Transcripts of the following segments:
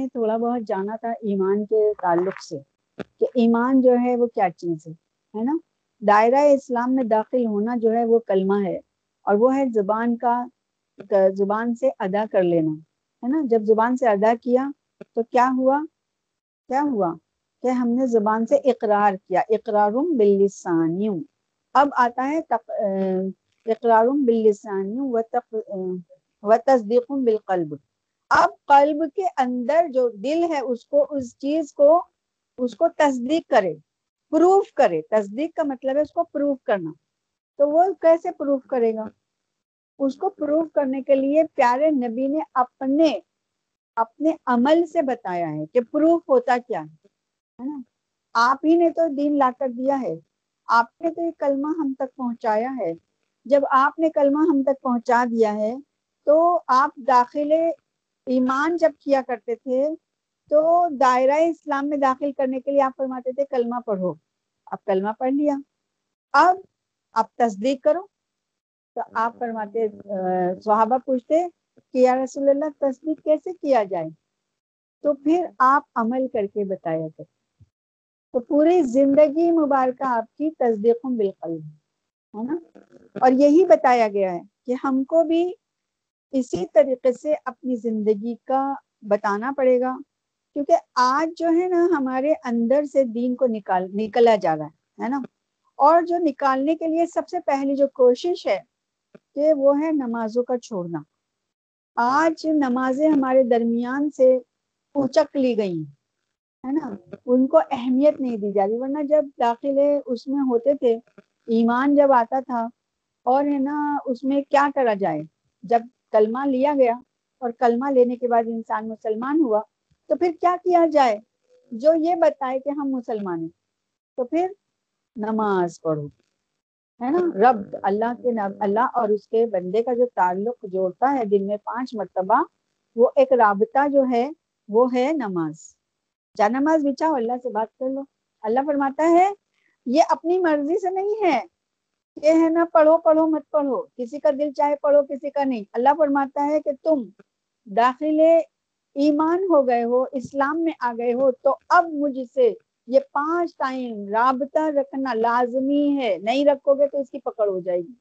نے تھوڑا بہت جانا تھا ایمان کے تعلق سے کہ ایمان جو ہے وہ کیا چیز ہے ہے نا؟ دائرہ اسلام میں داخل ہونا جو ہے وہ کلمہ ہے اور وہ ہے زبان کا، زبان سے ادا کر لینا، ہے نا؟ جب زبان سے ادا کیا تو کیا ہوا؟ کیا ہوا؟ کہ ہم نے زبان سے اقرار کیا اقرار باللسانیوں۔ اب آتا ہے اقرار باللسانیوں و تصدیق بالقلب۔ اب قلب کے اندر جو دل ہے، اس کو، اس چیز کو، اس کو تصدیق کرے، پروف کرے۔ تصدیق کا مطلب ہے اس کو پروف کرنا۔ تو وہ کیسے پروف کرے گا؟ اس کو پروف کرنے کے لیے پیارے نبی نے اپنے اپنے عمل سے بتایا ہے کہ پروف ہوتا کیا ہے نا؟ آپ ہی نے تو دین لا کر دیا ہے۔ آپ نے تو یہ کلمہ ہم تک پہنچایا ہے۔ جب آپ نے کلمہ ہم تک پہنچا دیا ہے، تو آپ داخل ایمان جب کیا کرتے تھے، تو دائرہ اسلام میں داخل کرنے کے لیے آپ فرماتے تھے، کلمہ پڑھو۔ اب کلمہ پڑھ لیا۔ اب اب تصدیق کرو۔ تو آپ فرماتے، صحابہ پوچھتے کہ یا رسول اللہ، تصدیق کیسے کیا جائے؟ تو پھر آپ عمل کر کے بتایا کرتے تو پوری زندگی مبارکہ آپ کی تصدیق بالقلب ہے نا؟ اور یہی بتایا گیا ہے کہ ہم کو بھی اسی طریقے سے اپنی زندگی کا بتانا پڑے گا۔ کیونکہ آج جو ہے نا ہمارے اندر سے دین کو نکال، نکلا جا رہا ہے نا؟ اور جو نکالنے کے لیے سب سے پہلی جو کوشش ہے کہ وہ ہے نمازوں کا چھوڑنا۔ آج نمازیں ہمارے درمیان سے اونچک لی گئی ہے نا؟ ان کو اہمیت نہیں دی جاتی ورنہ جب داخلے اس میں ہوتے تھے، ایمان جب آتا تھا اور ہے نا اس میں کیا کرا جائے؟ جب کلمہ لیا گیا اور کلمہ لینے کے بعد انسان مسلمان ہوا، تو پھر کیا کیا جائے؟ جو یہ بتائے کہ ہم مسلمان ہیں، تو پھر نماز پڑھو، ہے نا؟ رب، اللہ کے اللہ اور اس کے بندے کا جو تعلق جوڑتا ہے دن میں پانچ مرتبہ، وہ ایک رابطہ جو ہے، وہ ہے نماز۔ جا نماز بچاؤ، اللہ سے بات کر لو۔ اللہ فرماتا ہے، یہ اپنی مرضی سے نہیں ہے۔ یہ ہے نا پڑھو پڑھو، مت پڑھو۔ کسی کا دل چاہے پڑھو، کسی کا نہیں۔ اللہ فرماتا ہے کہ تم داخل ایمان ہو گئے ہو، اسلام میں آ گئے ہو، تو اب مجھ سے یہ پانچ ٹائم رابطہ رکھنا لازمی ہے۔ نہیں رکھو گے تو اس کی پکڑ ہو جائے گی۔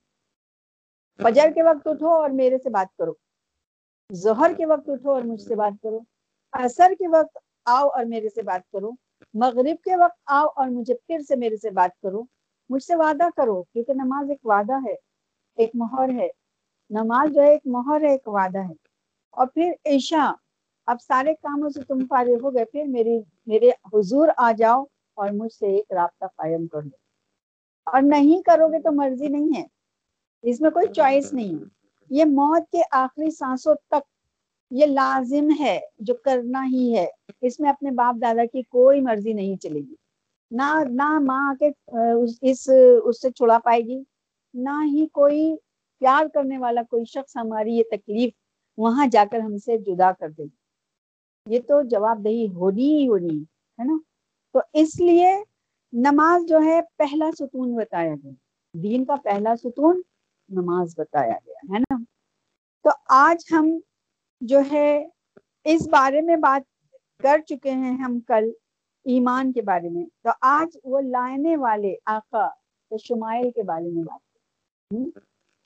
فجر کے وقت اٹھو اور میرے سے بات کرو۔ ظہر کے وقت اٹھو اور مجھ سے بات کرو۔ اثر کے وقت آؤ اور میرے سے بات کرو۔ مغرب کے وقت آؤ اور مجھے پھر سے میرے سے بات کرو۔ مجھ سے وعدہ کرو، کیونکہ نماز ایک وعدہ ہے، ایک مہر ہے۔ نماز جو ہے، ایک مہر ہے، ایک وعدہ ہے۔ اور پھر عشاء، اب سارے کاموں سے تم فارغ ہو گئے، پھر میری، میرے حضور آ جاؤ اور مجھ سے ایک رابطہ قائم کر لو۔ اور نہیں کرو گے تو مرضی نہیں ہے۔ اس میں کوئی چوائس نہیں۔ ہے یہ موت کے آخری سانسوں تک یہ لازم ہے، جو کرنا ہی ہے۔ اس میں اپنے باپ دادا کی کوئی مرضی نہیں چلے گی۔ نہ نہ ماں کے اس اس سے چھڑا پائے گی۔ نہ ہی کوئی پیار کرنے والا کوئی شخص ہماری یہ تکلیف وہاں جا کر ہم سے جدا کر دے۔ گی یہ تو جواب دہی ہونی ہی ہونی، ہے نا؟ تو اس لیے نماز جو ہے پہلا ستون بتایا گیا۔ دین کا پہلا ستون نماز بتایا گیا، ہے نا؟ تو آج ہم جو ہے اس بارے میں بات کر چکے ہیں ہم کل۔ ایمان کے بارے میں۔ تو آج وہ لائنے والے آقا شمائل کے بارے میں بات